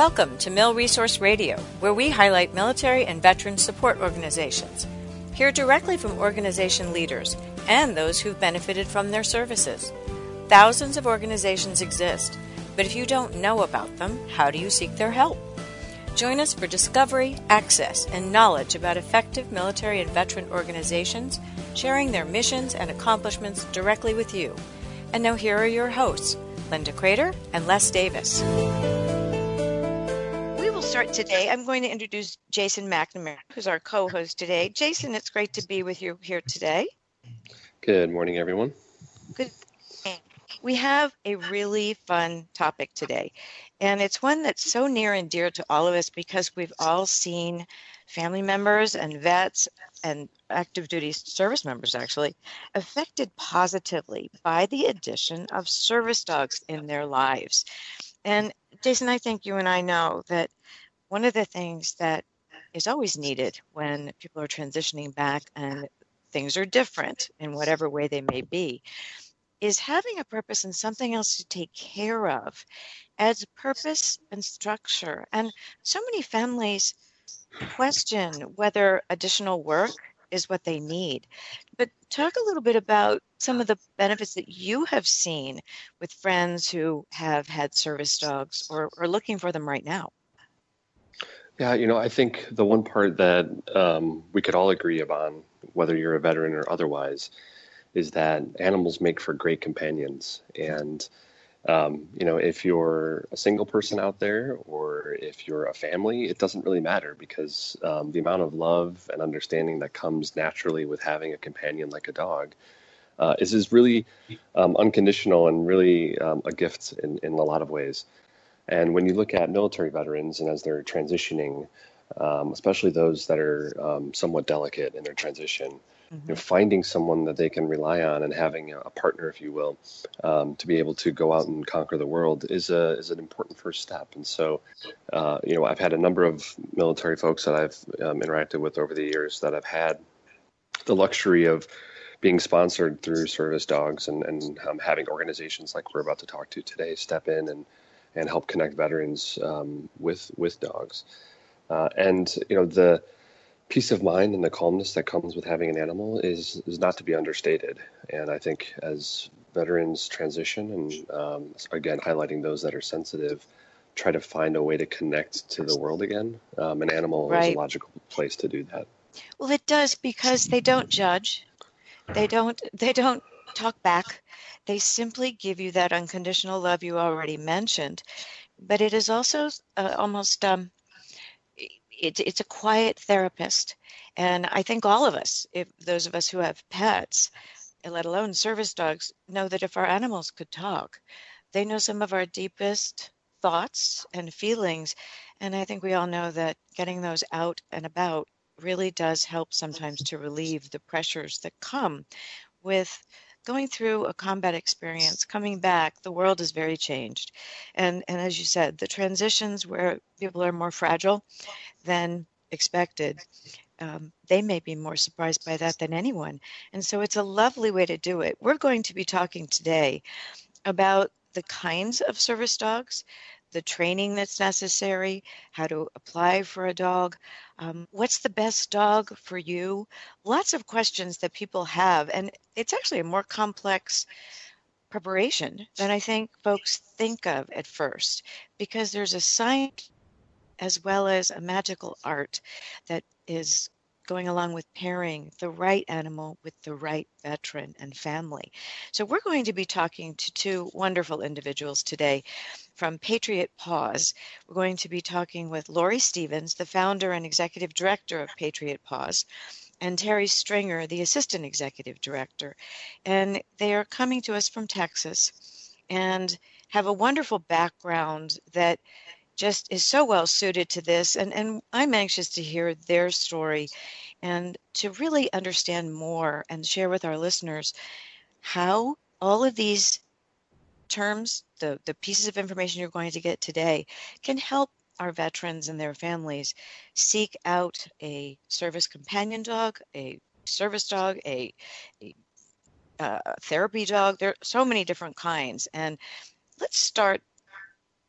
Welcome to Mill Resource Radio, where we highlight military and veteran support organizations. Hear directly from organization leaders and those who've benefited from their services. Thousands of organizations exist, but if you don't know about them, how do you seek their help? Join us for discovery, access, and knowledge about effective military and veteran organizations, sharing their missions and accomplishments directly with you. And now here are your hosts, Linda Crater and Les Davis. We will start today. I'm going to introduce Jason McNamara, who's our co host today. Jason, it's great to be with you here today. Good morning, everyone. Good. We have a really fun topic today, and it's one that's so near and dear to all of us because we've all seen family members and vets and active duty service members actually affected positively by the addition of service dogs in their lives. And Jason, I think you and I know that one of the things that is always needed when people are transitioning back and things are different in whatever way they may be is having a purpose and something else to take care of adds purpose and structure. And so many families question whether additional work is what they need. But talk a little bit about some of the benefits that you have seen with friends who have had service dogs or are looking for them right now. Yeah, you know, I think the one part that um, we could all agree upon, whether you're a veteran or otherwise, is that animals make for great companions. And um, you know, if you're a single person out there or if you're a family, it doesn't really matter because um, the amount of love and understanding that comes naturally with having a companion like a dog uh, is is really um, unconditional and really um, a gift in, in a lot of ways. And when you look at military veterans and as they're transitioning, um, especially those that are um, somewhat delicate in their transition, mm-hmm. you know, finding someone that they can rely on and having a partner, if you will, um, to be able to go out and conquer the world is a is an important first step. And so, uh, you know, I've had a number of military folks that I've um, interacted with over the years that have had the luxury of being sponsored through service dogs and, and um, having organizations like we're about to talk to today step in and and help connect veterans um, with with dogs. Uh, and you know the peace of mind and the calmness that comes with having an animal is is not to be understated. And I think as veterans transition and um, again highlighting those that are sensitive, try to find a way to connect to the world again. Um, an animal right. is a logical place to do that. Well, it does because they don't judge. They don't. They don't talk back. They simply give you that unconditional love you already mentioned, but it is also uh, almost um, it, it's a quiet therapist. And I think all of us, if those of us who have pets, let alone service dogs, know that if our animals could talk, they know some of our deepest thoughts and feelings. And I think we all know that getting those out and about really does help sometimes to relieve the pressures that come with going through a combat experience, coming back, the world is very changed. And and as you said, the transitions where people are more fragile than expected, um, they may be more surprised by that than anyone. And so it's a lovely way to do it. We're going to be talking today about the kinds of service dogs the training that's necessary, how to apply for a dog, um, what's the best dog for you? Lots of questions that people have, and it's actually a more complex preparation than I think folks think of at first because there's a science as well as a magical art that is going along with pairing the right animal with the right veteran and family. So, we're going to be talking to two wonderful individuals today from Patriot Paws. We're going to be talking with Lori Stevens, the founder and executive director of Patriot Paws, and Terry Stringer, the assistant executive director. And they are coming to us from Texas and have a wonderful background that just is so well suited to this. And, and I'm anxious to hear their story and to really understand more and share with our listeners how all of these terms, the, the pieces of information you're going to get today, can help our veterans and their families seek out a service companion dog, a service dog, a, a uh, therapy dog. There are so many different kinds. And let's start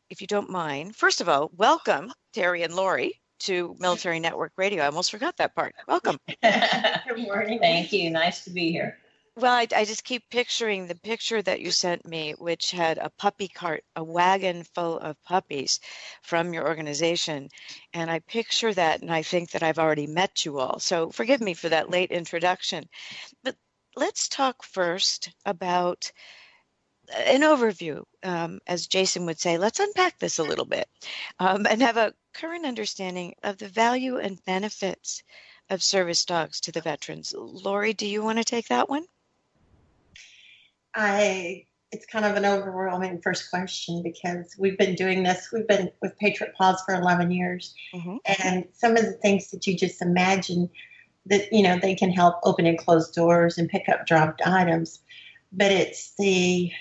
if you don't mind, first of all, welcome Terry and Lori to Military Network Radio. I almost forgot that part. Welcome. Good morning. Thank you. Nice to be here. Well, I, I, just keep picturing the picture that you sent me, which had a puppy cart, a wagon full of puppies from your organization. And I picture that, and I think that I've already met you all. So forgive me for that late introduction. But let's talk first about an overview, um, as Jason would say. Let's unpack this a little bit um, and have a current understanding of the value and benefits of service dogs to the veterans. Lori, do you want to take that one? I it's kind of an overwhelming first question because we've been doing this. We've been with Patriot Paws for 11 years, mm-hmm. and some of the things that you just imagine that you know they can help open and close doors and pick up dropped items, but it's the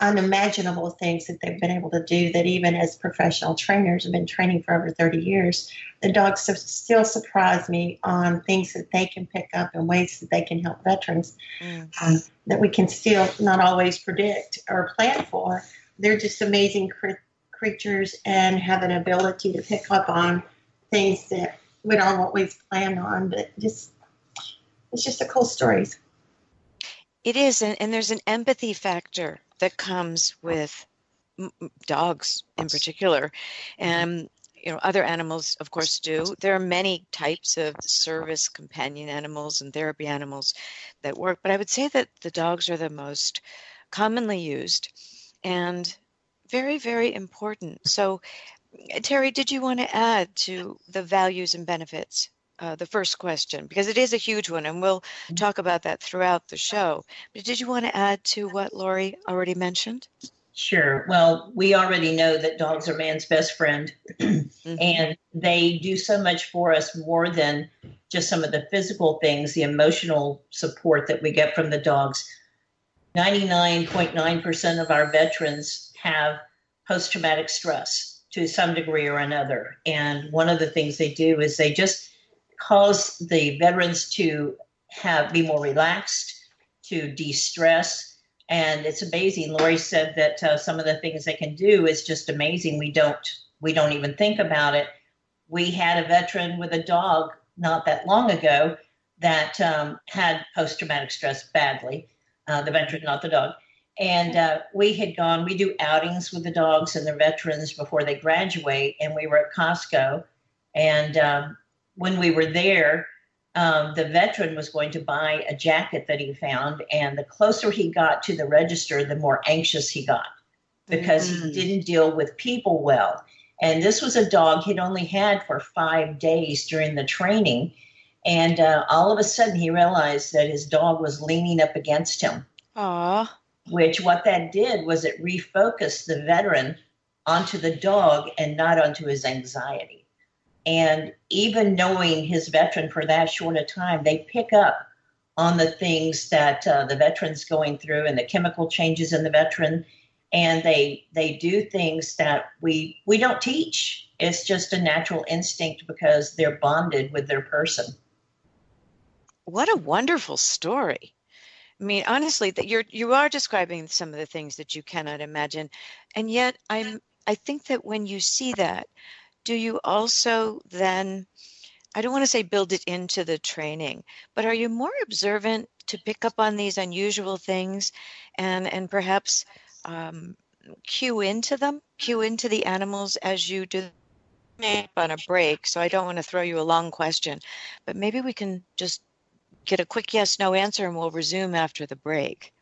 unimaginable things that they've been able to do that even as professional trainers have been training for over 30 years. The dogs still surprise me on things that they can pick up and ways that they can help veterans mm. um, that we can still not always predict or plan for. They're just amazing cr- creatures and have an ability to pick up on things that we don't always plan on but just it's just a cool stories it is and, and there's an empathy factor that comes with dogs in particular. Mm-hmm. And you know other animals of course do. There are many types of service companion animals and therapy animals that work but i would say that the dogs are the most commonly used and very very important. So terry did you want to add to the values and benefits uh, the first question because it is a huge one and we'll mm-hmm. talk about that throughout the show. But did you want to add to what Lori already mentioned? Sure. Well, we already know that dogs are man's best friend mm-hmm. and they do so much for us more than just some of the physical things, the emotional support that we get from the dogs. 99.9% of our veterans have post traumatic stress to some degree or another. And one of the things they do is they just cause the veterans to have be more relaxed, to de-stress, and it's amazing. Lori said that uh, some of the things they can do is just amazing. We don't we don't even think about it. We had a veteran with a dog not that long ago that um, had post traumatic stress badly. Uh, the veteran, not the dog. And uh, we had gone, we do outings with the dogs and the veterans before they graduate. And we were at Costco. And um, when we were there, um, the veteran was going to buy a jacket that he found, and the closer he got to the register, the more anxious he got because mm-hmm. he didn't deal with people well. And this was a dog he'd only had for five days during the training. And uh, all of a sudden, he realized that his dog was leaning up against him. Aww. Which, what that did was it refocused the veteran onto the dog and not onto his anxiety. And even knowing his veteran for that short a time, they pick up on the things that uh, the veteran's going through and the chemical changes in the veteran. And they they do things that we we don't teach. It's just a natural instinct because they're bonded with their person. What a wonderful story. I mean, honestly, that you're you are describing some of the things that you cannot imagine, and yet I'm I think that when you see that, do you also then I don't want to say build it into the training, but are you more observant to pick up on these unusual things and and perhaps um, cue into them, cue into the animals as you do on a break. So I don't want to throw you a long question, but maybe we can just get a quick yes no answer and we'll resume after the break.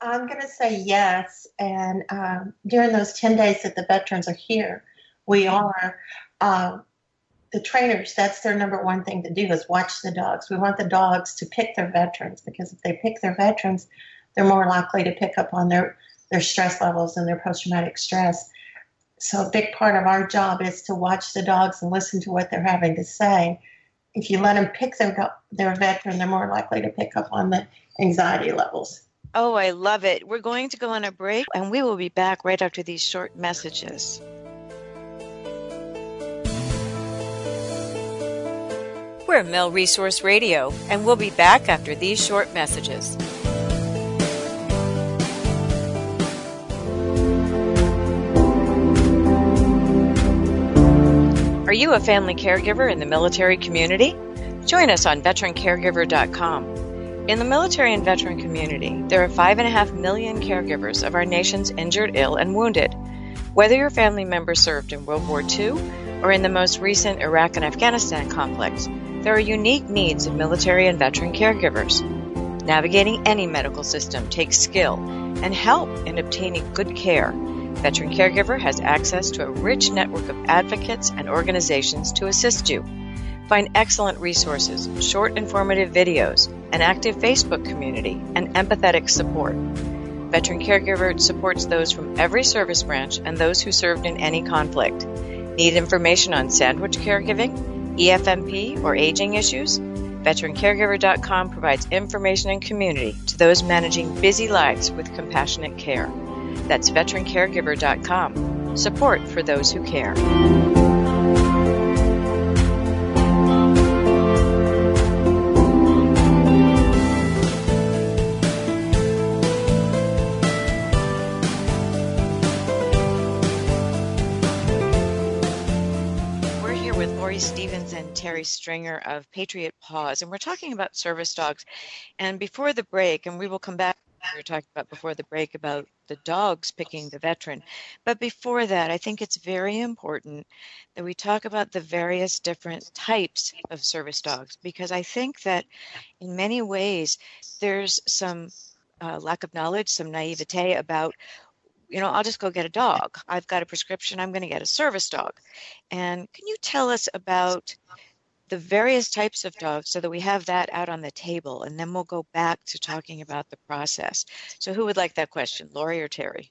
I'm going to say yes. And um, during those 10 days that the veterans are here, we are uh, the trainers. That's their number one thing to do is watch the dogs. We want the dogs to pick their veterans because if they pick their veterans, they're more likely to pick up on their their stress levels and their post traumatic stress. So a big part of our job is to watch the dogs and listen to what they're having to say. If you let them pick their their veteran, they're more likely to pick up on the anxiety levels. Oh, I love it. We're going to go on a break and we will be back right after these short messages. We're Mill Resource Radio, and we'll be back after these short messages. Are you a family caregiver in the military community? Join us on veterancaregiver.com. In the military and veteran community, there are 5.5 million caregivers of our nation's injured, ill, and wounded. Whether your family member served in World War II or in the most recent Iraq and Afghanistan conflicts there are unique needs of military and veteran caregivers. Navigating any medical system takes skill and help in obtaining good care. Veteran Caregiver has access to a rich network of advocates and organizations to assist you. Find excellent resources, short informative videos, an active Facebook community, and empathetic support. Veteran Caregiver supports those from every service branch and those who served in any conflict. Need information on sandwich caregiving, EFMP, or aging issues? VeteranCaregiver.com provides information and community to those managing busy lives with compassionate care. That's VeteranCaregiver.com. Support for those who care. Terry Stringer of Patriot Paws, and we're talking about service dogs. And before the break, and we will come back, we were talking about before the break about the dogs picking the veteran. But before that, I think it's very important that we talk about the various different types of service dogs because I think that in many ways there's some uh, lack of knowledge, some naivete about you know, I'll just go get a dog. I've got a prescription. I'm going to get a service dog. And can you tell us about the various types of dogs so that we have that out on the table and then we'll go back to talking about the process. So who would like that question, Lori or Terry?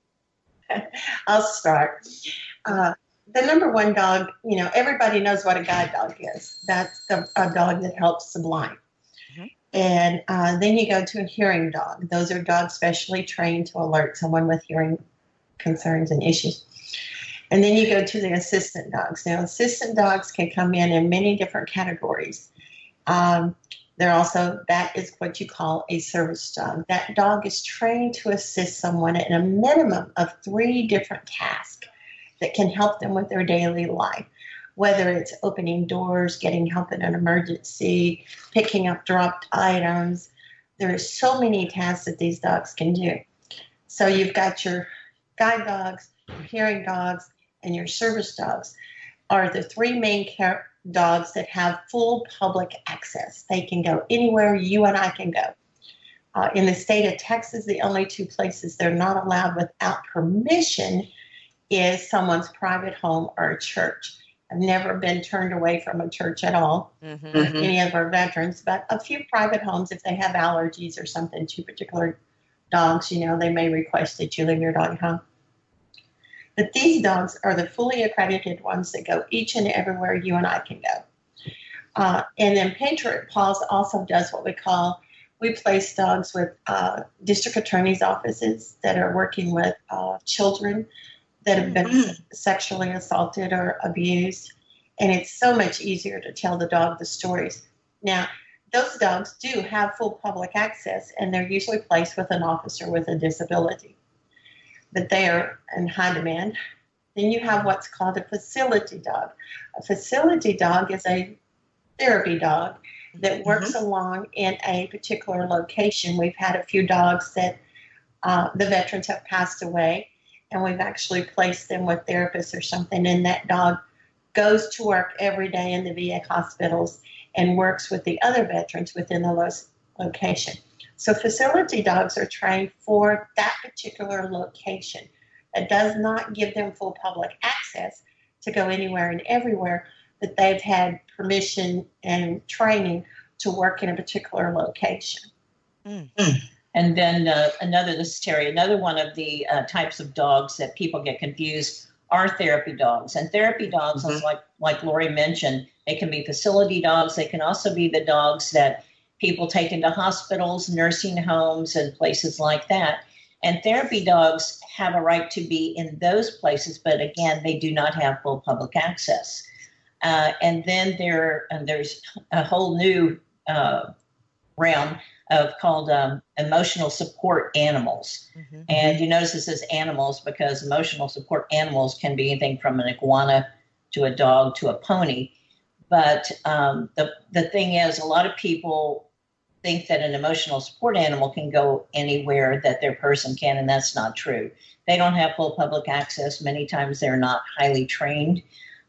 I'll start. Uh, the number one dog, you know, everybody knows what a guide dog is. That's the, a dog that helps the blind. Mm-hmm. And uh, then you go to a hearing dog. Those are dogs specially trained to alert someone with hearing concerns and issues. And then you go to the assistant dogs. Now, assistant dogs can come in in many different categories. Um, they're also, that is what you call a service dog. That dog is trained to assist someone in a minimum of three different tasks that can help them with their daily life, whether it's opening doors, getting help in an emergency, picking up dropped items. There are so many tasks that these dogs can do. So you've got your guide dogs, your hearing dogs, and your service dogs are the three main care dogs that have full public access. They can go anywhere you and I can go. Uh, in the state of Texas, the only two places they're not allowed without permission is someone's private home or a church. I've never been turned away from a church at all, mm-hmm. any of our veterans, but a few private homes, if they have allergies or something to particular dogs, you know, they may request that you leave your dog at home. But these dogs are the fully accredited ones that go each and everywhere you and I can go. Uh, and then Patriot Paws also does what we call we place dogs with uh, district attorney's offices that are working with uh, children that have been mm-hmm. sexually assaulted or abused. And it's so much easier to tell the dog the stories. Now, those dogs do have full public access, and they're usually placed with an officer with a disability but they are in high demand. Then you have what's called a facility dog. A facility dog is a therapy dog that mm-hmm. works mm-hmm. along in a particular location. We've had a few dogs that uh, the veterans have passed away, and we've actually placed them with therapists or something, and that dog goes to work every day in the VA hospitals and works with the other veterans within the location. So facility dogs are trained for that particular location. It does not give them full public access to go anywhere and everywhere, but they've had permission and training to work in a particular location. Mm. And then uh, another, this is Terry, another one of the uh, types of dogs that people get confused are therapy dogs. And therapy dogs, mm-hmm. like like Lori mentioned, they can be facility dogs. They can also be the dogs that people taken to hospitals, nursing homes, and places like that. And therapy dogs have a right to be in those places, but again, they do not have full public access. Uh, and then there, and there's a whole new uh, realm of called um, emotional support animals. Mm-hmm. And you notice this says animals because emotional support animals can be anything from an iguana to a dog to a pony. But um, the the thing is, a lot of people think that an emotional support animal can go anywhere that their person can, and that's not true. They don't have full public access. Many times they're not highly trained,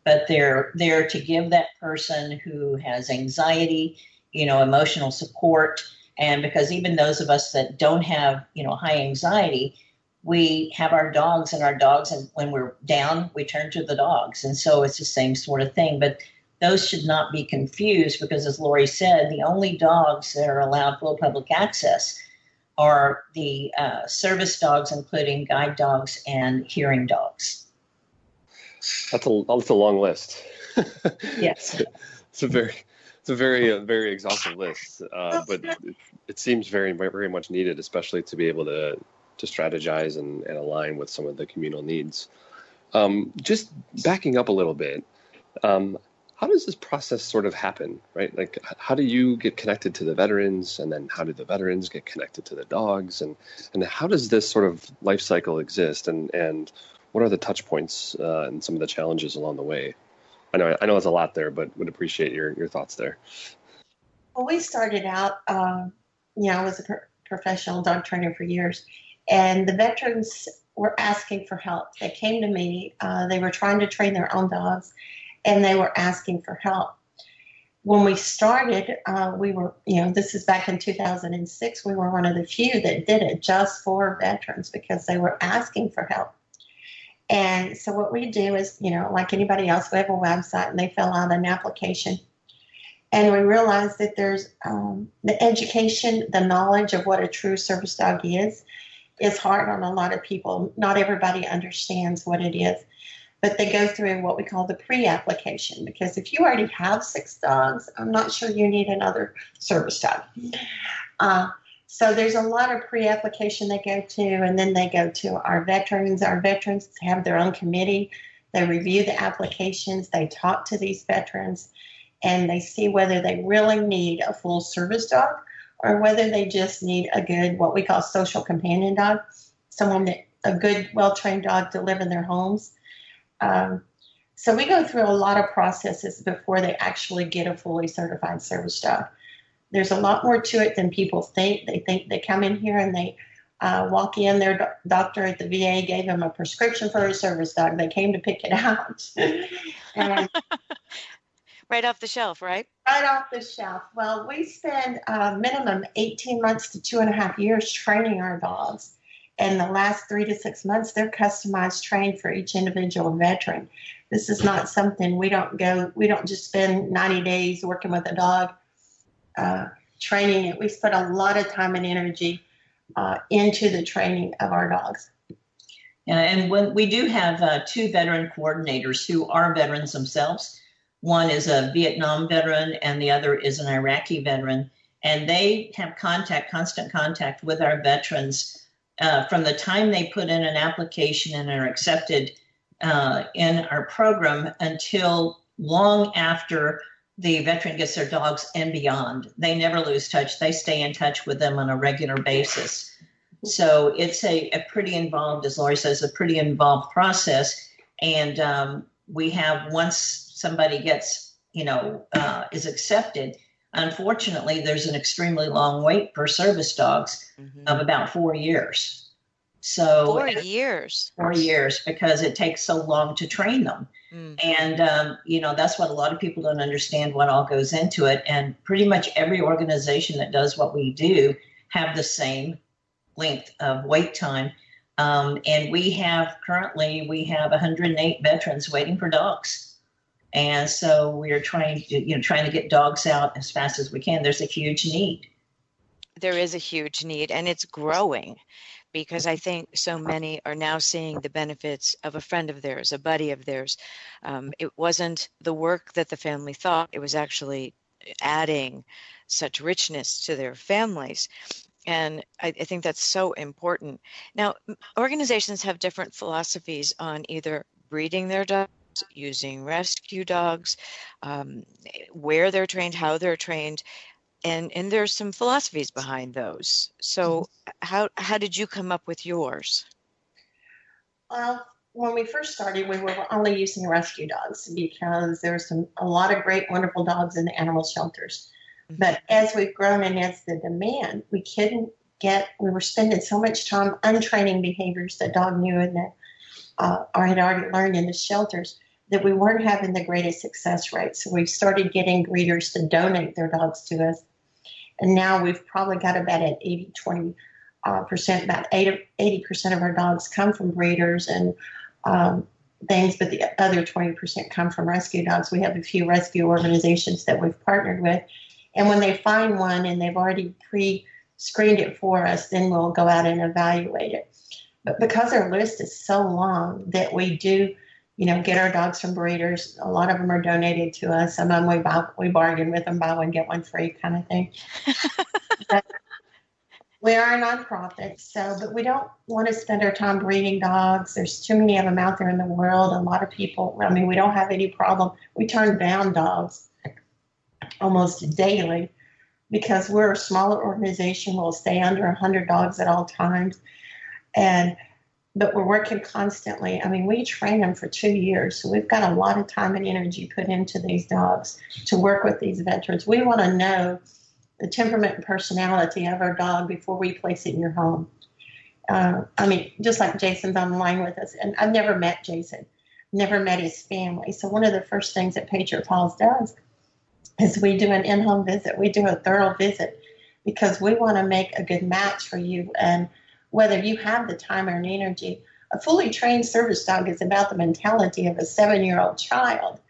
but they're there to give that person who has anxiety, you know, emotional support. And because even those of us that don't have, you know, high anxiety, we have our dogs and our dogs, and when we're down, we turn to the dogs. And so it's the same sort of thing. But those should not be confused because, as Lori said, the only dogs that are allowed full public access are the uh, service dogs, including guide dogs and hearing dogs. That's a that's a long list. yes, it's a very it's a very uh, very exhaustive list, uh, but it, it, seems very very much needed, especially to be able to to strategize and, and align with some of the communal needs. Um, just backing up a little bit, um, how does this process sort of happen, right? Like, how do you get connected to the veterans, and then how do the veterans get connected to the dogs, and and how does this sort of life cycle exist, and and what are the touch points uh, and some of the challenges along the way? I know I know it's a lot there, but would appreciate your your thoughts there. Well, we started out, um, you know, I was a pro- professional dog trainer for years, and the veterans were asking for help. They came to me. Uh, they were trying to train their own dogs and they were asking for help. When we started, uh, we were, you know, this is back in 2006, we were one of the few that did it just for veterans because they were asking for help. And so what we do is, you know, like anybody else, we have a website and they fill out an application. And we realize that there's um, the education, the knowledge of what a true service dog is, is hard on a lot of people. Not everybody understands what it is but they go through what we call the pre-application because if you already have six dogs, I'm not sure you need another service dog. Uh, so there's a lot of pre-application they go to, and then they go to our veterans. Our veterans have their own committee. They review the applications. They talk to these veterans, and they see whether they really need a full service dog or whether they just need a good, what we call social companion dog, someone that a good, well-trained dog to live in their homes um, so we go through a lot of processes before they actually get a fully certified service dog. There's a lot more to it than people think. They think they come in here and they uh, walk in, their do- doctor at the VA gave them a prescription for a service dog. They came to pick it out. and, right off the shelf, right? Right off the shelf. Well, we spend uh, minimum 18 months to two and a half years training our dogs in the last three to six months, they're customized trained for each individual veteran. This is not something we don't go, we don't just spend 90 days working with a dog, uh, training it. We spend a lot of time and energy uh, into the training of our dogs. Yeah, and when we do have uh, two veteran coordinators who are veterans themselves. One is a Vietnam veteran, and the other is an Iraqi veteran. And they have contact, constant contact with our veterans uh, from the time they put in an application and are accepted uh, in our program until long after the veteran gets their dogs and beyond. They never lose touch. They stay in touch with them on a regular basis. So it's a, a pretty involved, as Lori says, a pretty involved process. And um, we have once somebody gets, you know, uh, is accepted, Unfortunately, there's an extremely long wait for service dogs mm-hmm. of about four years. So four years. Four years because it takes so long to train them. Mm. And um, you know that's what a lot of people don't understand what all goes into it. And pretty much every organization that does what we do have the same length of wait time. Um, and we have currently we have 108 veterans waiting for dogs and so we are trying to you know trying to get dogs out as fast as we can there's a huge need there is a huge need and it's growing because I think so many are now seeing the benefits of a friend of theirs, a buddy of theirs. Um, it wasn't the work that the family thought, it was actually adding such richness to their families. And I, I think that's so important. Now, organizations have different philosophies on either breeding their dogs using rescue dogs, um, where they're trained, how they're trained, and and there's some philosophies behind those. So mm-hmm. how how did you come up with yours? Well, when we first started, we were only using rescue dogs because there were some a lot of great, wonderful dogs in the animal shelters. Mm-hmm. But as we've grown and as the demand, we couldn't get. We were spending so much time untraining behaviors that dog knew and that uh, or had already learned in the shelters that we weren't having the greatest success rate. So we started getting breeders to donate their dogs to us. And now we've probably got about at 80, 20 uh, percent, about 80 percent of our dogs come from breeders and um, things, but the other 20 percent come from rescue dogs. We have a few rescue organizations that we've partnered with. And when they find one and they've already pre screened it for us, then we'll go out and evaluate it. But because our list is so long that we do you know, get our dogs from breeders. A lot of them are donated to us. Some of them we buy, we bargain with them, buy one get one free kind of thing. we are a nonprofit, so but we don't want to spend our time breeding dogs. There's too many of them out there in the world. A lot of people. I mean, we don't have any problem. We turn down dogs almost daily because we're a smaller organization. We'll stay under 100 dogs at all times, and but we're working constantly. I mean, we train them for two years, so we've got a lot of time and energy put into these dogs to work with these veterans. We want to know the temperament and personality of our dog before we place it in your home. Uh, I mean, just like Jason's on the line with us, and I've never met Jason, never met his family. So one of the first things that Patriot Paws does is we do an in-home visit. We do a thorough visit because we want to make a good match for you and whether you have the time or the energy. A fully trained service dog is about the mentality of a seven year old child.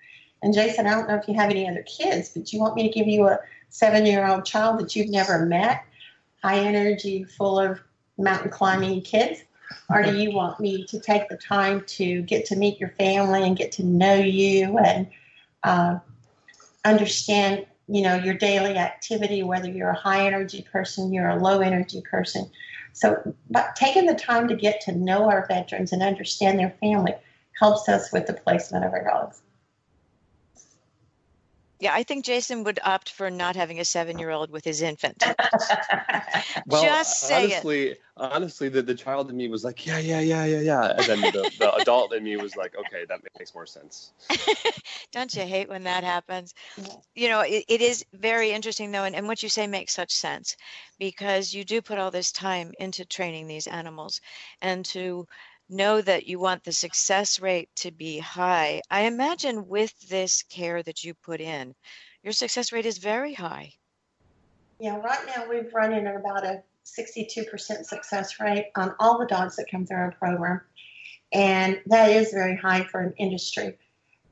And Jason, I don't know if you have any other kids, but do you want me to give you a seven year old child that you've never met, high energy, full of mountain climbing kids? Or do you want me to take the time to get to meet your family and get to know you and uh, understand, you know, your daily activity, whether you're a high energy person, you're a low energy person? So, but taking the time to get to know our veterans and understand their family helps us with the placement of our dogs. Yeah, I think Jason would opt for not having a seven-year-old with his infant. well, Just say honestly, it. honestly, the, the child in me was like, yeah, yeah, yeah, yeah, yeah, and then the, the adult in me was like, okay, that makes more sense. Don't you hate when that happens? You know, it, it is very interesting though, and, and what you say makes such sense because you do put all this time into training these animals, and to know that you want the success rate to be high. I imagine with this care that you put in, your success rate is very high. Yeah, right now we've run in at about a 62% success rate on all the dogs that come through our program. And that is very high for an industry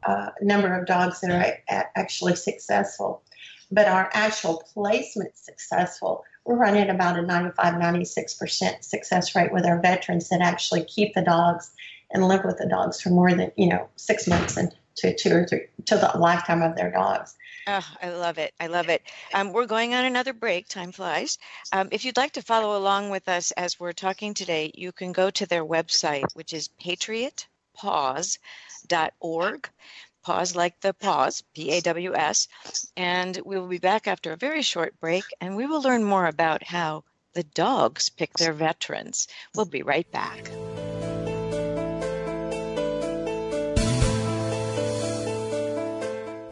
uh, number of dogs that are actually successful. But our actual placement successful, we're running about a 95, 96% success rate with our veterans that actually keep the dogs and live with the dogs for more than, you know, six months and to two or three, to the lifetime of their dogs. Oh, I love it. I love it. Um, we're going on another break. Time flies. Um, if you'd like to follow along with us as we're talking today, you can go to their website, which is patriotpaws.org pause like the pause, P A W S. And we will be back after a very short break and we will learn more about how the dogs pick their veterans. We'll be right back.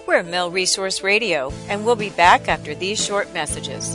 We're Mill Resource Radio, and we'll be back after these short messages.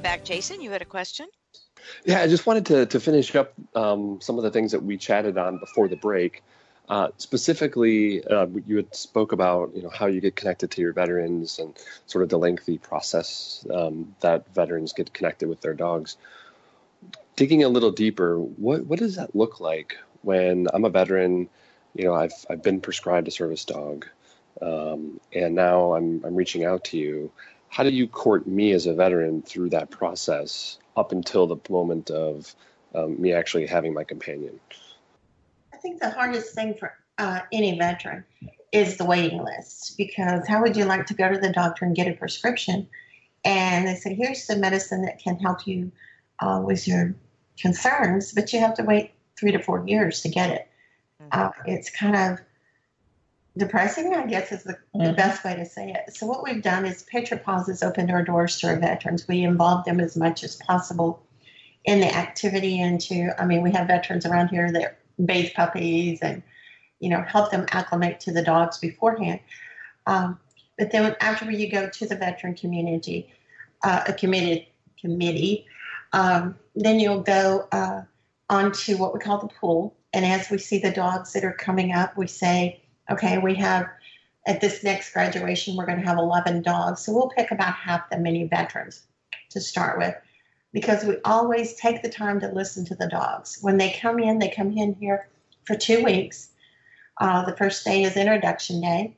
Welcome back, Jason. You had a question? Yeah, I just wanted to, to finish up um, some of the things that we chatted on before the break. Uh, specifically, uh, you had spoke about you know how you get connected to your veterans and sort of the lengthy process um, that veterans get connected with their dogs. Digging a little deeper, what what does that look like when I'm a veteran? You know, I've I've been prescribed a service dog, um, and now I'm I'm reaching out to you. How do you court me as a veteran through that process up until the moment of um, me actually having my companion? I think the hardest thing for uh, any veteran is the waiting list because how would you like to go to the doctor and get a prescription? And they say, here's the medicine that can help you uh, with your concerns, but you have to wait three to four years to get it. Mm-hmm. Uh, it's kind of depressing, I guess, is the, mm-hmm. the, best way to say it. So, what we've done is Patriot Paws has opened our doors to our veterans. We involve them as much as possible in the activity. Into, I mean, we have veterans around here that bathe puppies and, you know, help them acclimate to the dogs beforehand. Um, but then after you go to the veteran community, uh, a committed committee, um, then you'll go uh, onto what we call the pool. And as we see the dogs that are coming up, we say, okay, we have at this next graduation, we're going to have 11 dogs. So we'll pick about half the many veterans to start with because we always take the time to listen to the dogs. When they come in, they come in here for two weeks. Uh, the first day is introduction day,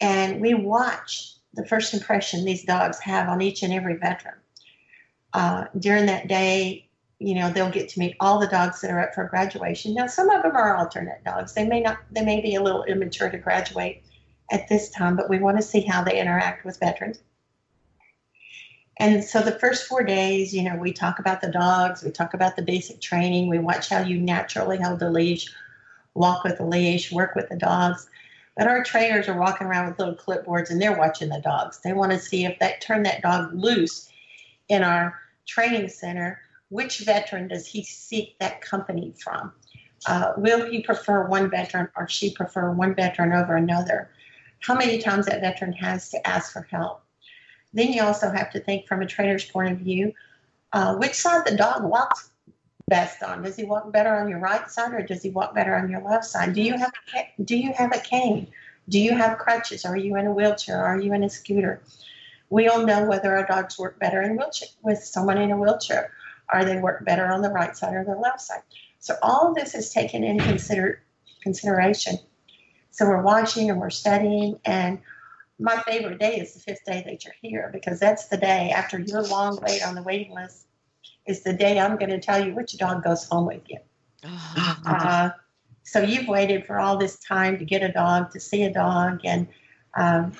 and we watch the first impression these dogs have on each and every veteran. Uh, during that day, you know, they'll get to meet all the dogs that are up for graduation. Now, some of them are alternate dogs. They may not, they may be a little immature to graduate at this time, but we want to see how they interact with veterans. And so the first four days, you know, we talk about the dogs, we talk about the basic training, we watch how you naturally hold the leash, walk with the leash, work with the dogs. But our trainers are walking around with little clipboards and they're watching the dogs. They want to see if that turn that dog loose in our training center, which veteran does he seek that company from? Uh, will he prefer one veteran or she prefer one veteran over another? How many times that veteran has to ask for help? Then you also have to think from a trainer's point of view, uh, which side the dog walks best on? Does he walk better on your right side or does he walk better on your left side? Do you have a, do you have a cane? Do you have crutches? Are you in a wheelchair? Are you in a scooter? We all know whether our dogs work better in wheelchair with someone in a wheelchair. Are they work better on the right side or the left side? So all of this is taken into consider, consideration. So we're watching and we're studying and my favorite day is the fifth day that you're here because that's the day after your long wait on the waiting list is the day I'm going to tell you which dog goes home with you. uh, so you've waited for all this time to get a dog, to see a dog, and um,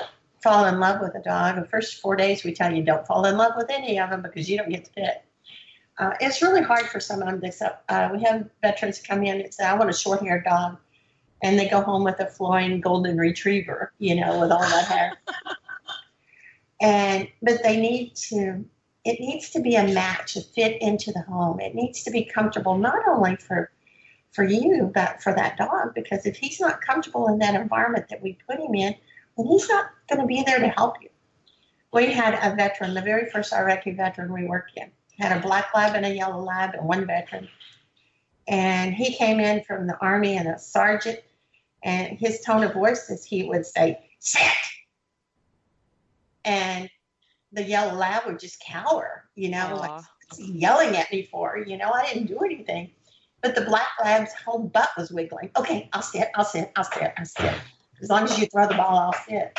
fall in love with a dog. The first four days we tell you don't fall in love with any of them because you don't get to pick. Uh, it's really hard for some of them to. Uh, we have veterans come in and say, I want a short haired dog and they go home with a flowing golden retriever, you know, with all that hair. and but they need to it needs to be a match, to fit into the home. It needs to be comfortable not only for for you, but for that dog, because if he's not comfortable in that environment that we put him in, then he's not going to be there to help you. We had a veteran, the very first Iraqi veteran we worked in, had a black lab and a yellow lab and one veteran. And he came in from the army and a sergeant and his tone of voice is he would say, sit. And the yellow lab would just cower, you know, Aww. like yelling at me for, you know, I didn't do anything. But the black lab's whole butt was wiggling. Okay, I'll sit, I'll sit, I'll sit, I'll sit. As long as you throw the ball, I'll sit.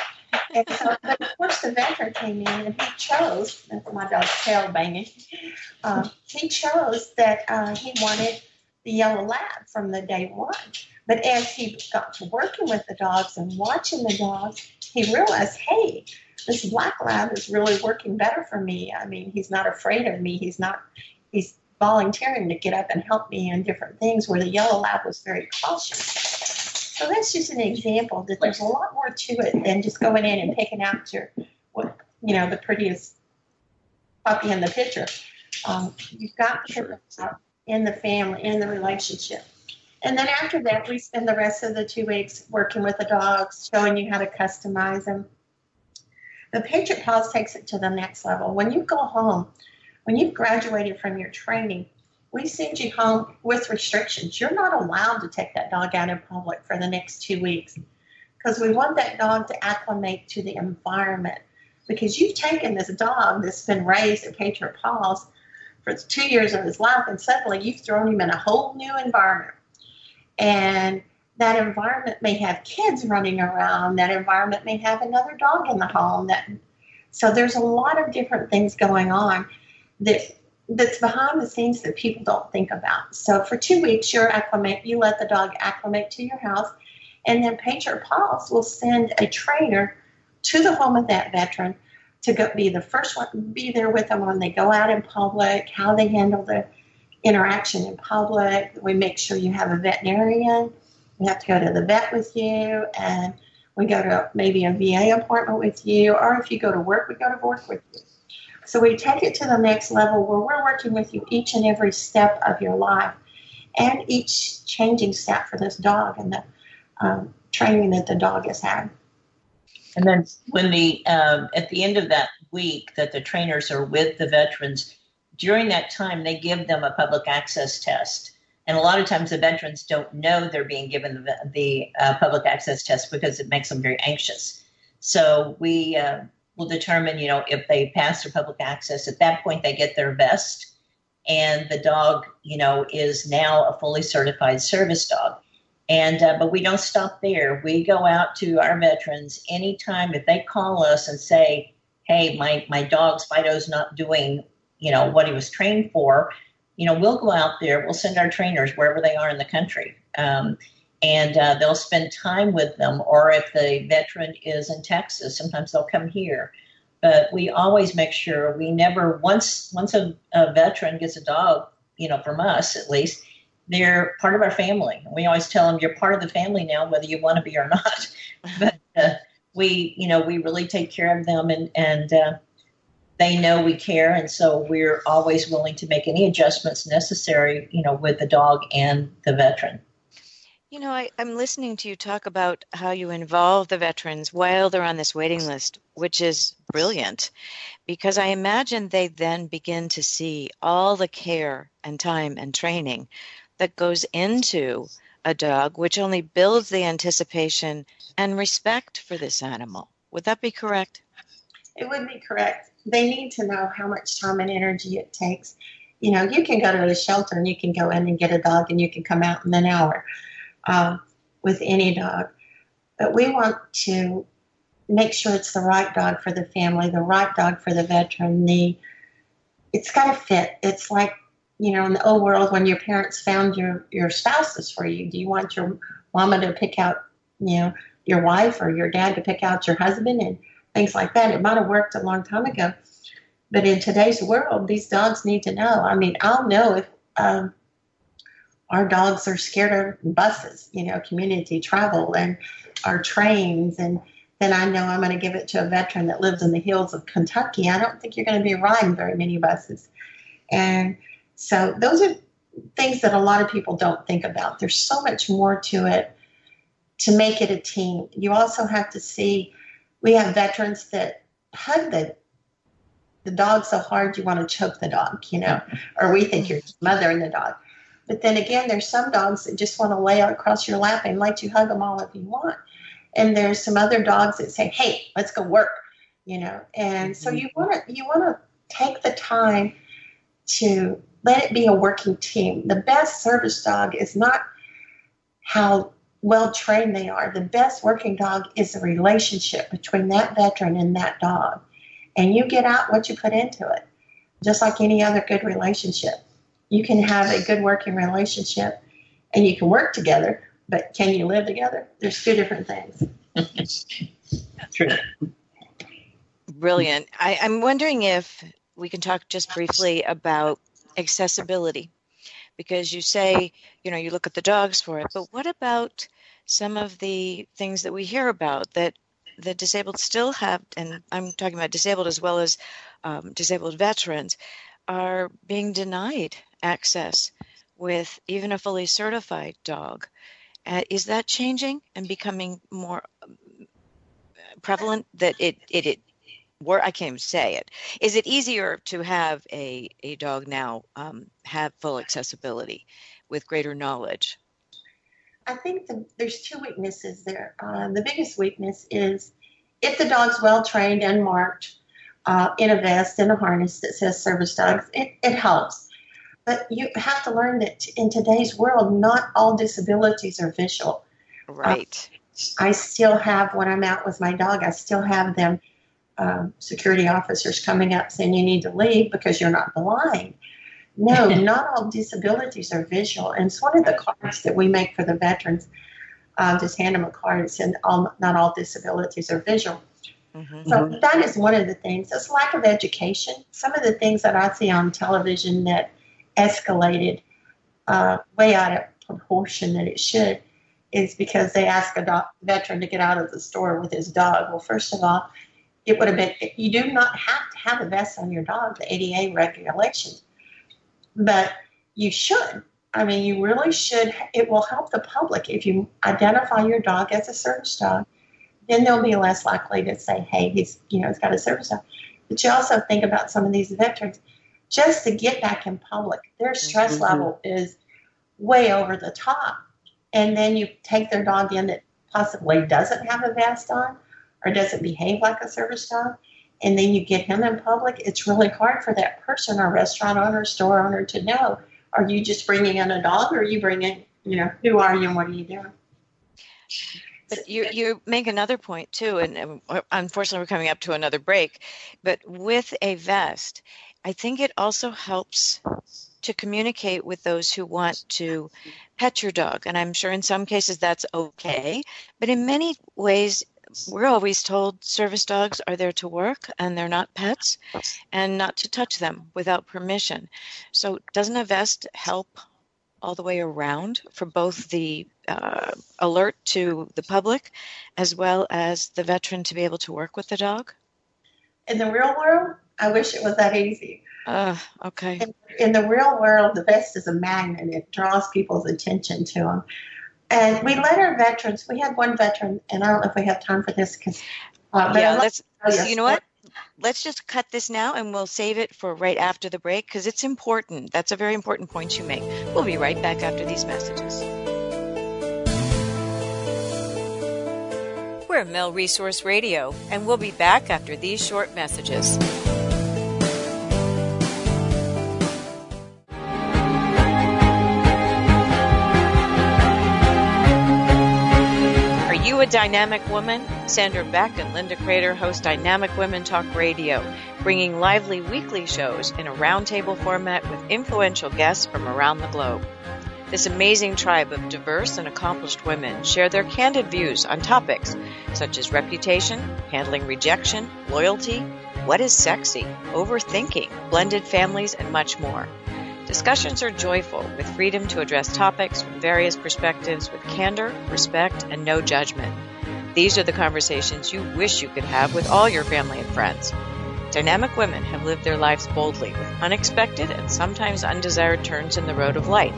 And so, but of course, the veteran came in and he chose, my dog's tail banging, uh, he chose that uh, he wanted the yellow lab from the day one. But as he got to working with the dogs and watching the dogs, he realized, hey, this black lab is really working better for me. I mean, he's not afraid of me. He's not, he's volunteering to get up and help me in different things where the yellow lab was very cautious. So that's just an example that there's a lot more to it than just going in and picking out your, what, you know, the prettiest puppy in the picture. Um, you've got to sure. in the family, in the relationship. And then after that, we spend the rest of the two weeks working with the dogs, showing you how to customize them. The Patriot Paws takes it to the next level. When you go home, when you've graduated from your training, we send you home with restrictions. You're not allowed to take that dog out in public for the next two weeks because we want that dog to acclimate to the environment. Because you've taken this dog that's been raised at Patriot Paws for two years of his life, and suddenly you've thrown him in a whole new environment. And that environment may have kids running around. That environment may have another dog in the home. That so there's a lot of different things going on that that's behind the scenes that people don't think about. So for two weeks, you're acclimate. You let the dog acclimate to your house, and then Patriot Paws will send a trainer to the home of that veteran to go be the first one, be there with them when they go out in public, how they handle the interaction in public. We make sure you have a veterinarian. We have to go to the vet with you, and we go to maybe a VA appointment with you, or if you go to work, we go to work with you. So we take it to the next level where we're working with you each and every step of your life and each changing step for this dog and the um, training that the dog has had. And then when the uh, at the end of that week that the trainers are with the veterans, during that time they give them a public access test. And a lot of times the veterans don't know they're being given the, the uh, public access test because it makes them very anxious. So we uh, will determine, you know, if they pass their public access. At that point, they get their vest, and the dog, you know, is now a fully certified service dog. And uh, but we don't stop there. We go out to our veterans anytime if they call us and say, "Hey, my my dog's Fido's not doing, you know, what he was trained for." You know, we'll go out there. We'll send our trainers wherever they are in the country. Um, and uh, they'll spend time with them. Or if the veteran is in Texas, sometimes they'll come here. But we always make sure we never once once a, a veteran gets a dog, you know, from us at least, they're part of our family. We always tell them you're part of the family now, whether you want to be or not. but uh, we, you know, we really take care of them, and and uh, they know we care, and so we're always willing to make any adjustments necessary, you know, with the dog and the veteran. You know, I, am listening to you talk about how you involve the veterans while they're on this waiting list, which is brilliant because I imagine they then begin to see all the care and time and training that goes into a dog, which only builds the anticipation and respect for this animal. Would that be correct? It would be correct. They need to know how much time and energy it takes. You know, you can go to a shelter and you can go in and get a dog and you can come out in an hour uh, with any dog. But we want to make sure it's the right dog for the family, the right dog for the veteran. The it's got to fit. It's like you know in the old world when your parents found your your spouses for you. Do you want your mama to pick out you know your wife or your dad to pick out your husband and things like that? It might have worked a long time ago, but in today's world, these dogs need to know. I mean, I'll know if. Um, our dogs are scared of buses, you know, community travel and our trains. And then I know I'm going to give it to a veteran that lives in the hills of Kentucky. I don't think you're going to be riding very many buses. And so those are things that a lot of people don't think about. There's so much more to it to make it a team. You also have to see we have veterans that hug the the dog so hard you want to choke the dog, you know, or we think you're mothering the dog. But then again, there's some dogs that just want to lay across your lap and let you hug them all if you want. And there's some other dogs that say, "Hey, let's go work," you know. And so mm-hmm. you want to you want to take the time to let it be a working team. The best service dog is not how well trained they are. The best working dog is the relationship between that veteran and that dog. And you get out what you put into it, just like any other good relationship you can have a good working relationship and you can work together, but can you live together? There's two different things. True. Brilliant. I, I'm wondering if we can talk just briefly about accessibility because you say, you know, you look at the dogs for it, but what about some of the things that we hear about that the disabled still have, and I'm talking about disabled as well as um, disabled veterans, are being denied access with even a fully certified dog. Uh, is that changing and becoming more um, prevalent that it, it, it word I can't even say it. Is it easier to have a, a dog now um, have full accessibility with greater knowledge? I think the, there's two weaknesses there. Uh, the biggest weakness is if the dog's well trained and marked uh, in a vest and a harness that says service dogs, it, it helps. But you have to learn that in today's world, not all disabilities are visual. Right. Uh, I still have, when I'm out with my dog, I still have them, um, security officers coming up saying you need to leave because you're not blind. No, not all disabilities are visual. And it's one of the cards that we make for the veterans. Uh, just hand them a card and say, all, not all disabilities are visual. Mm-hmm. So that is one of the things. It's lack of education. Some of the things that I see on television that escalated uh, way out of proportion that it should is because they ask a doc- veteran to get out of the store with his dog. Well, first of all, it would have been you do not have to have a vest on your dog, the ADA regulations, but you should. I mean, you really should. It will help the public if you identify your dog as a service dog. Then they'll be less likely to say, "Hey, he's you know he's got a service dog." But you also think about some of these veterans just to get back in public. Their stress mm-hmm. level is way over the top. And then you take their dog in that possibly doesn't have a vest on or doesn't behave like a service dog. And then you get him in public. It's really hard for that person or restaurant owner, store owner to know are you just bringing in a dog or are you bringing, you know, who are you and what are you doing? But you you make another point too, and unfortunately we're coming up to another break. But with a vest, I think it also helps to communicate with those who want to pet your dog. And I'm sure in some cases that's okay. But in many ways, we're always told service dogs are there to work and they're not pets and not to touch them without permission. So, doesn't a vest help all the way around for both the uh, alert to the public as well as the veteran to be able to work with the dog? In the real world, I wish it was that easy. Uh, okay. In, in, the real world, the vest is a magnet. It draws people's attention to them. And we let our veterans, we had one veteran, and I don't know if we have time for this because. Uh, yeah, let's, you know what? Let's just cut this now and we'll save it for right after the break because it's important. That's a very important point you make. We'll be right back after these messages. We're Mill Resource Radio, and we'll be back after these short messages. A dynamic woman? Sandra Beck and Linda Crater host Dynamic Women Talk Radio, bringing lively weekly shows in a roundtable format with influential guests from around the globe. This amazing tribe of diverse and accomplished women share their candid views on topics such as reputation, handling rejection, loyalty, what is sexy, overthinking, blended families, and much more. Discussions are joyful with freedom to address topics from various perspectives with candor, respect, and no judgment. These are the conversations you wish you could have with all your family and friends. Dynamic women have lived their lives boldly with unexpected and sometimes undesired turns in the road of life.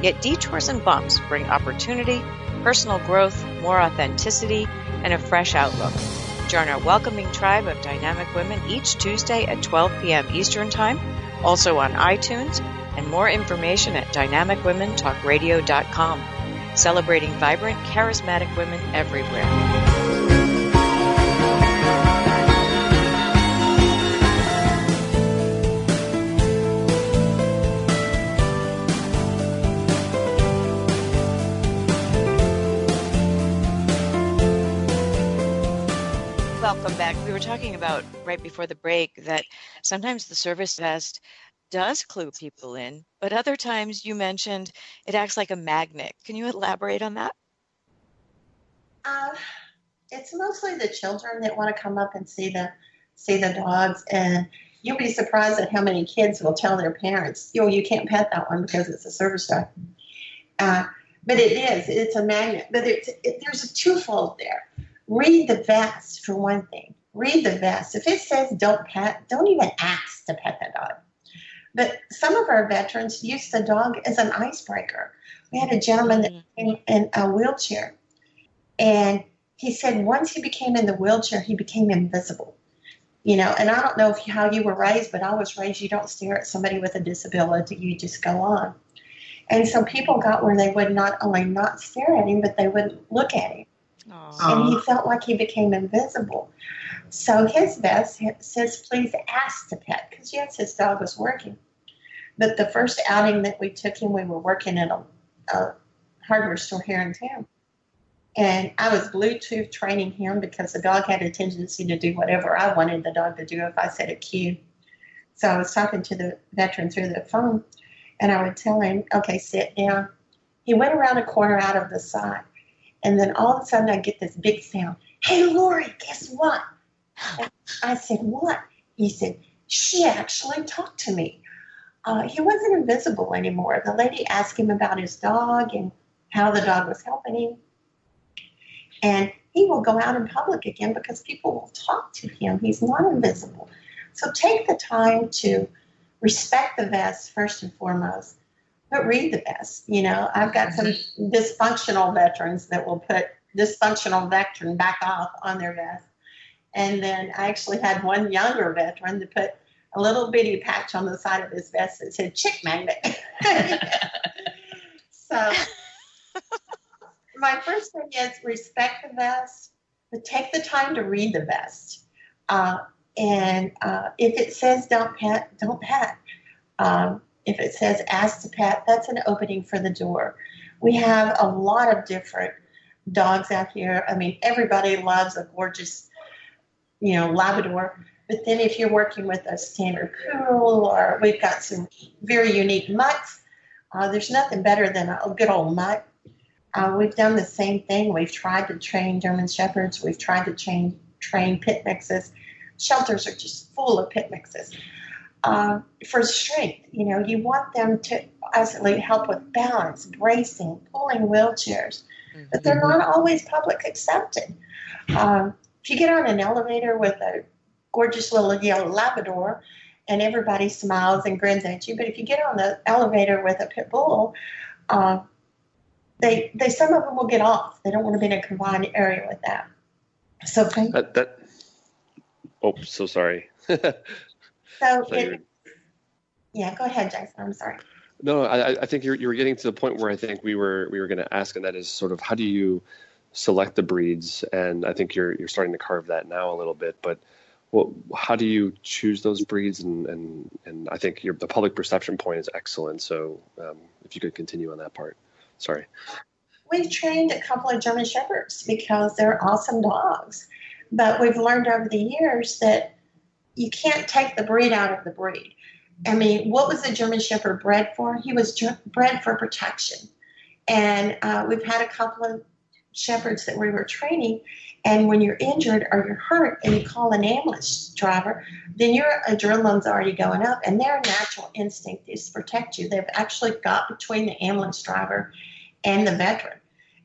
Yet detours and bumps bring opportunity, personal growth, more authenticity, and a fresh outlook. Join our welcoming tribe of dynamic women each Tuesday at 12 p.m. Eastern Time, also on iTunes, and more information at dynamicwomentalkradio.com. Celebrating vibrant, charismatic women everywhere. welcome back. We were talking about right before the break that sometimes the service vest does clue people in, but other times you mentioned it acts like a magnet. Can you elaborate on that? Uh, it's mostly the children that want to come up and see the see the dogs, and you'll be surprised at how many kids will tell their parents, "Yo, you can't pet that one because it's a service dog." Uh, but it is. It's a magnet. But it, there's a twofold there read the vest for one thing. Read the vest. If it says don't pet, don't even ask to pet that dog. But some of our veterans use the dog as an icebreaker. We had a gentleman that mm. came in a wheelchair, and he said once he became in the wheelchair, he became invisible. You know, and I don't know if how you were raised, but I was raised you don't stare at somebody with a disability, you just go on. And so people got where they would not only not stare at him, but they wouldn't look at him. Aww. And he felt like he became invisible. So his vest says, please ask the pet, because yes, his dog was working. But the first outing that we took him, we were working at a, a hardware store here in town. And I was Bluetooth training him because the dog had a tendency to do whatever I wanted the dog to do if I said a cue. So I was talking to the veteran through the phone, and I would tell him, okay, sit down. He went around a corner out of the side. And then all of a sudden, I get this big sound. Hey, Lori, guess what? I said, what? He said, she actually talked to me. Uh, he wasn't invisible anymore. The lady asked him about his dog and how the dog was helping him. And he will go out in public again because people will talk to him. He's not invisible. So take the time to respect the vest first and foremost, but read the vest. You know, I've got some dysfunctional veterans that will put dysfunctional veteran back off on their vest. And then I actually had one younger veteran to put a little bitty patch on the side of his vest that said chick magnet. so my first thing is respect the vest, but take the time to read the vest. Uh, and uh, if it says don't pet, don't pet. Um, if it says ask to pet, that's an opening for the door. We have a lot of different dogs out here. I mean, everybody loves a gorgeous, you know, Labrador. But then if you're working with a standard poodle or we've got some very unique mutts, uh, there's nothing better than a good old mutt. Uh, we've done the same thing. We've tried to train German Shepherds. We've tried to train, train pit mixes. Shelters are just full of pit mixes. Uh, for strength, you know, you want them to actually help with balance, bracing, pulling wheelchairs, mm-hmm. but they're not always public accepted. Um, if you get on an elevator with a gorgeous little yellow Labrador, and everybody smiles and grins at you. But if you get on the elevator with a pit bull, uh, they they some of them will get off. They don't want to be in a confined area with that. So that, that oh, so sorry. so it, yeah, go ahead, Jason. I'm sorry. No, I, I think you're, you were getting to the point where I think we were we were going to ask, and that is sort of how do you select the breeds? And I think you're you're starting to carve that now a little bit, but well, how do you choose those breeds? And and and I think your the public perception point is excellent. So um, if you could continue on that part, sorry. We've trained a couple of German Shepherds because they're awesome dogs, but we've learned over the years that you can't take the breed out of the breed. I mean, what was the German Shepherd bred for? He was bred for protection. And uh, we've had a couple of shepherds that we were training, and when you're injured or you're hurt and you call an ambulance driver, then your adrenaline's already going up, and their natural instinct is to protect you. They've actually got between the ambulance driver and the veteran.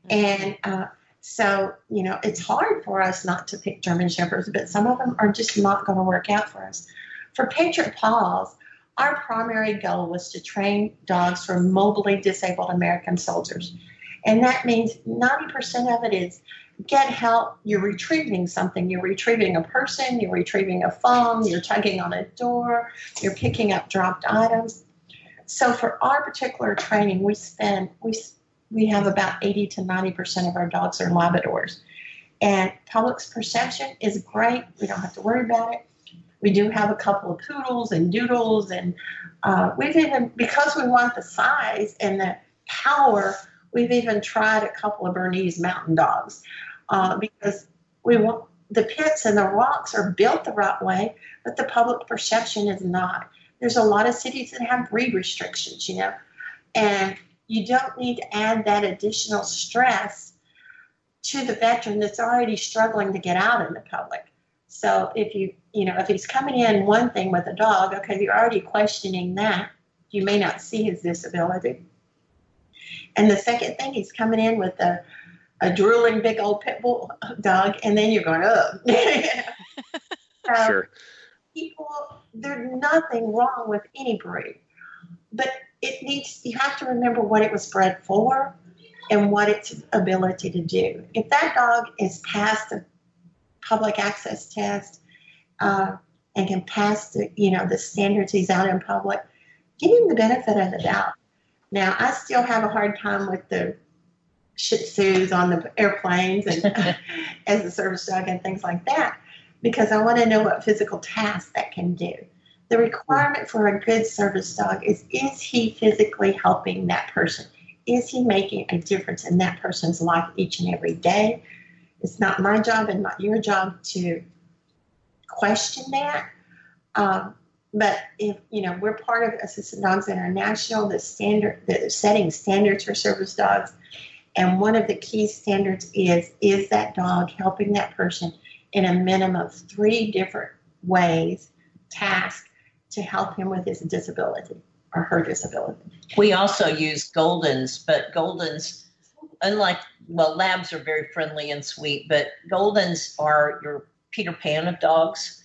Mm-hmm. And uh, so, you know, it's hard for us not to pick German Shepherds, but some of them are just not going to work out for us. For Patriot Paws, our primary goal was to train dogs for mobilely disabled American soldiers. And that means 90% of it is get help, you're retrieving something. You're retrieving a person, you're retrieving a phone, you're tugging on a door, you're picking up dropped items. So for our particular training, we spend we we have about 80 to 90 percent of our dogs are Labradors, and public's perception is great. We don't have to worry about it. We do have a couple of poodles and doodles, and uh, we've even because we want the size and the power. We've even tried a couple of Bernese mountain dogs uh, because we want the pits and the rocks are built the right way, but the public perception is not. There's a lot of cities that have breed restrictions, you know, and you don't need to add that additional stress to the veteran that's already struggling to get out in the public. So if you, you know, if he's coming in one thing with a dog, okay, you're already questioning that. You may not see his disability. And the second thing, he's coming in with a a drooling big old pit bull dog, and then you're going, oh. um, sure. People, there's nothing wrong with any breed, but it needs. You have to remember what it was bred for, and what its ability to do. If that dog is past a public access test, uh, and can pass the you know the standards he's out in public, give him the benefit of the doubt. Now I still have a hard time with the Shih Tzus on the airplanes and as a service dog and things like that because I want to know what physical tasks that can do. The requirement for a good service dog is is he physically helping that person? Is he making a difference in that person's life each and every day? It's not my job and not your job to question that. Um, but if you know we're part of Assistance Dogs International, the standard, the setting standards for service dogs, and one of the key standards is is that dog helping that person in a minimum of three different ways, tasks to help him with his disability or her disability. We also use Goldens, but Goldens, unlike, well, labs are very friendly and sweet, but Goldens are your Peter Pan of dogs.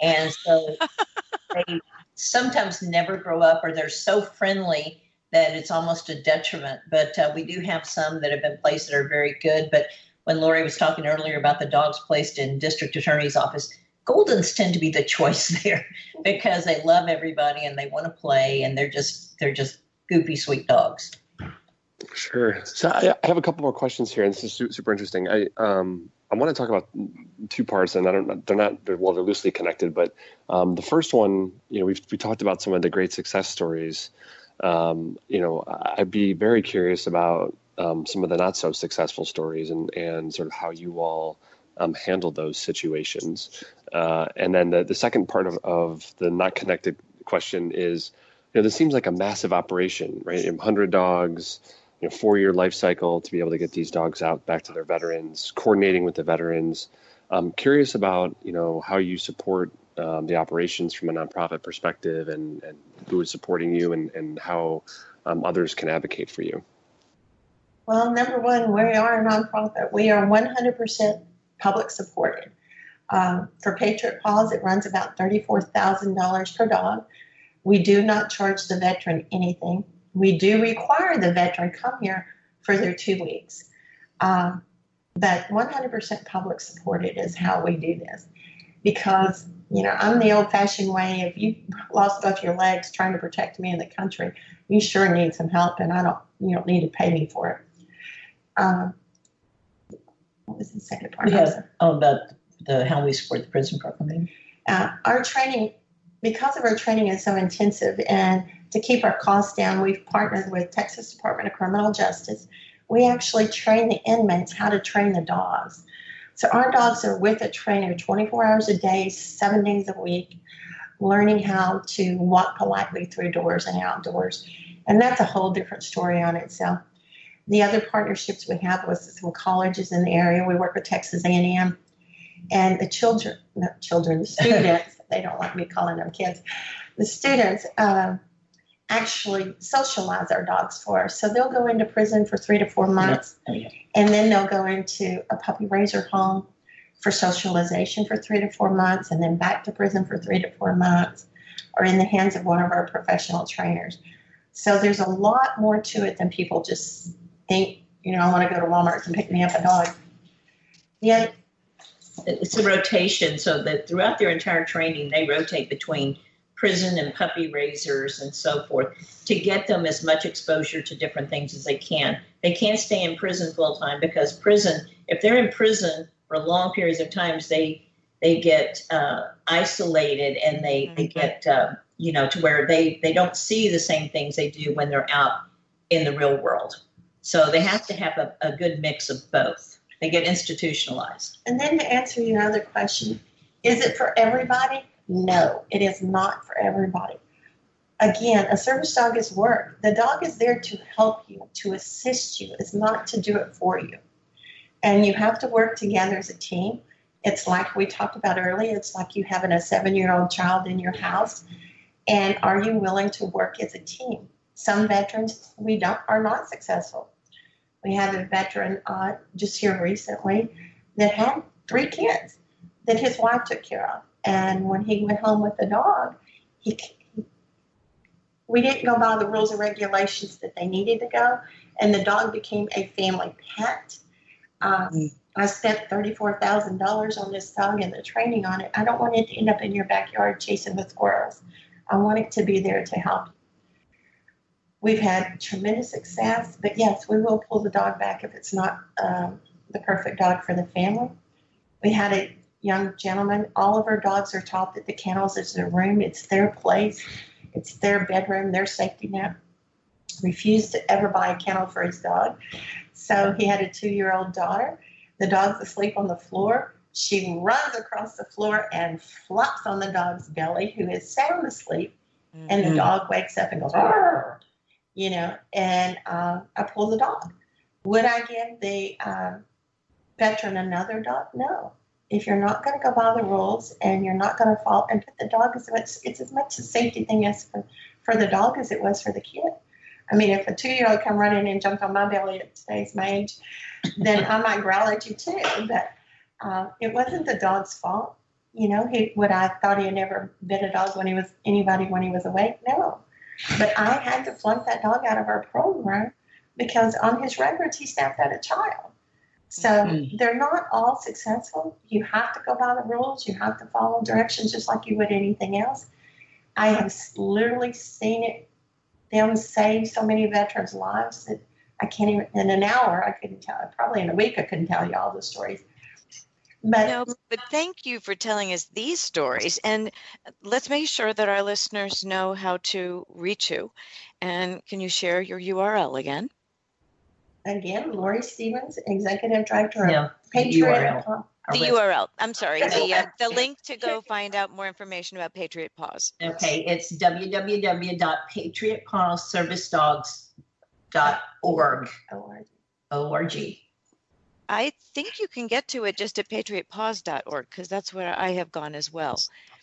And so they sometimes never grow up or they're so friendly that it's almost a detriment. But uh, we do have some that have been placed that are very good. But when Lori was talking earlier about the dogs placed in district attorney's office, Goldens tend to be the choice there because they love everybody and they want to play and they're just they're just goopy sweet dogs. Sure. So I, have a couple more questions here, and this is super interesting. I um I want to talk about two parts, and I don't they're not they're, well they're loosely connected, but um, the first one, you know, we've we talked about some of the great success stories. Um, you know, I'd be very curious about um, some of the not so successful stories and and sort of how you all um, handle those situations. Uh, and then the, the second part of, of the not connected question is, you know, this seems like a massive operation, right? 100 dogs, you know, four year life cycle to be able to get these dogs out back to their veterans, coordinating with the veterans. I'm curious about, you know, how you support um, the operations from a nonprofit perspective and, and who is supporting you and, and how um, others can advocate for you. Well, number one, we are a nonprofit. We are 100% public supported. Um, for Patriot Paws, it runs about $34,000 per dog. We do not charge the veteran anything. We do require the veteran come here for their two weeks. Um, but 100% public supported is how we do this. Because, you know, I'm the old fashioned way if you lost both your legs trying to protect me in the country, you sure need some help and I don't, you don't need to pay me for it. Um, what was the second part? Have oh, about the how we support the prison program. Uh, our training, because of our training is so intensive, and to keep our costs down, we've partnered with Texas Department of Criminal Justice. We actually train the inmates how to train the dogs. So our dogs are with a trainer 24 hours a day, seven days a week, learning how to walk politely through doors and outdoors. And that's a whole different story on itself. The other partnerships we have with some colleges in the area. We work with Texas A&M, and the children, not children, the students. they don't like me calling them kids. The students uh, actually socialize our dogs for us. So they'll go into prison for three to four months, oh, and then they'll go into a puppy raiser home for socialization for three to four months, and then back to prison for three to four months, or in the hands of one of our professional trainers. So there's a lot more to it than people just think, you know, I want to go to Walmart and pick me up a dog. Yeah. It's a rotation, so that throughout their entire training, they rotate between prison and puppy raisers and so forth to get them as much exposure to different things as they can. They can't stay in prison full time because prison, if they're in prison for long periods of times, they they get uh, isolated and they mm-hmm. they get uh, you know to where they they don't see the same things they do when they're out in the real world. So they have to have a, a good mix of both. They get institutionalized. And then to answer your other question, is it for everybody? No, it is not for everybody. Again, a service dog is work. The dog is there to help you, to assist you. It's not to do it for you. And you have to work together as a team. It's like we talked about earlier, it's like you having a seven year old child in your house. And are you willing to work as a team? Some veterans we don't are not successful. We have a veteran uh, just here recently that had three kids that his wife took care of. And when he went home with the dog, he, he we didn't go by the rules and regulations that they needed to go, and the dog became a family pet. Um, mm. I spent $34,000 on this dog and the training on it. I don't want it to end up in your backyard chasing the squirrels. I want it to be there to help. We've had tremendous success, but yes, we will pull the dog back if it's not um, the perfect dog for the family. We had a young gentleman. All of our dogs are taught that the kennels is their room, it's their place, it's their bedroom, their safety net. Refused to ever buy a kennel for his dog. So he had a two year old daughter. The dog's asleep on the floor. She runs across the floor and flops on the dog's belly, who is sound asleep. Mm-hmm. And the mm-hmm. dog wakes up and goes, Arr! you know, and uh, I pull the dog. Would I give the uh, veteran another dog? No if you're not going to go by the rules and you're not going to follow and put the dog as it's, it's as much a safety thing as for, for the dog as it was for the kid. I mean, if a two year old come running and jumped on my belly at today's my age, then I might growl at you too. But uh, it wasn't the dog's fault. You know, he would I thought he had never bit a dog when he was anybody when he was awake. No, but I had to flunk that dog out of our program because on his records he snapped at a child. So mm-hmm. they're not all successful. You have to go by the rules. You have to follow directions just like you would anything else. I have literally seen it them save so many veterans' lives that I can't even in an hour I couldn't tell. Probably in a week I couldn't tell you all the stories. But, no, but thank you for telling us these stories. And let's make sure that our listeners know how to reach you. And can you share your URL again? Again, Lori Stevens, Executive Director of Patriot. URL. The URL. I'm sorry. The uh, the link to go find out more information about Patriot Paws. Okay, it's www.patriotpawservicedogs.org. O-R-G. I think you can get to it just at patriotpaws.org because that's where I have gone as well.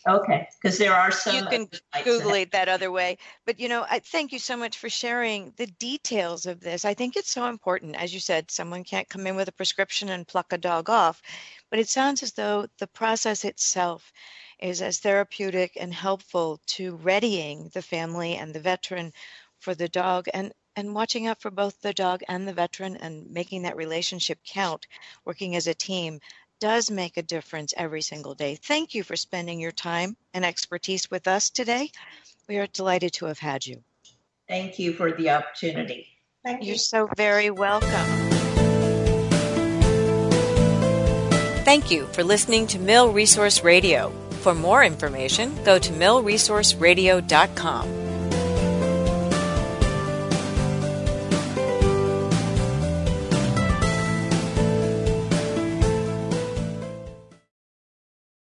Okay, because there are some. You can Google it that other way. But, you know, I thank you so much for sharing the details of this. I think it's so important. As you said, someone can't come in with a prescription and pluck a dog off. But it sounds as though the process itself is as therapeutic and helpful to readying the family and the veteran for the dog and and watching out for both the dog and the veteran and making that relationship count, working as a team does make a difference every single day. Thank you for spending your time and expertise with us today. We are delighted to have had you. Thank you for the opportunity. Thank you. You're so very welcome. Thank you for listening to Mill Resource Radio. For more information, go to millresourceradio.com.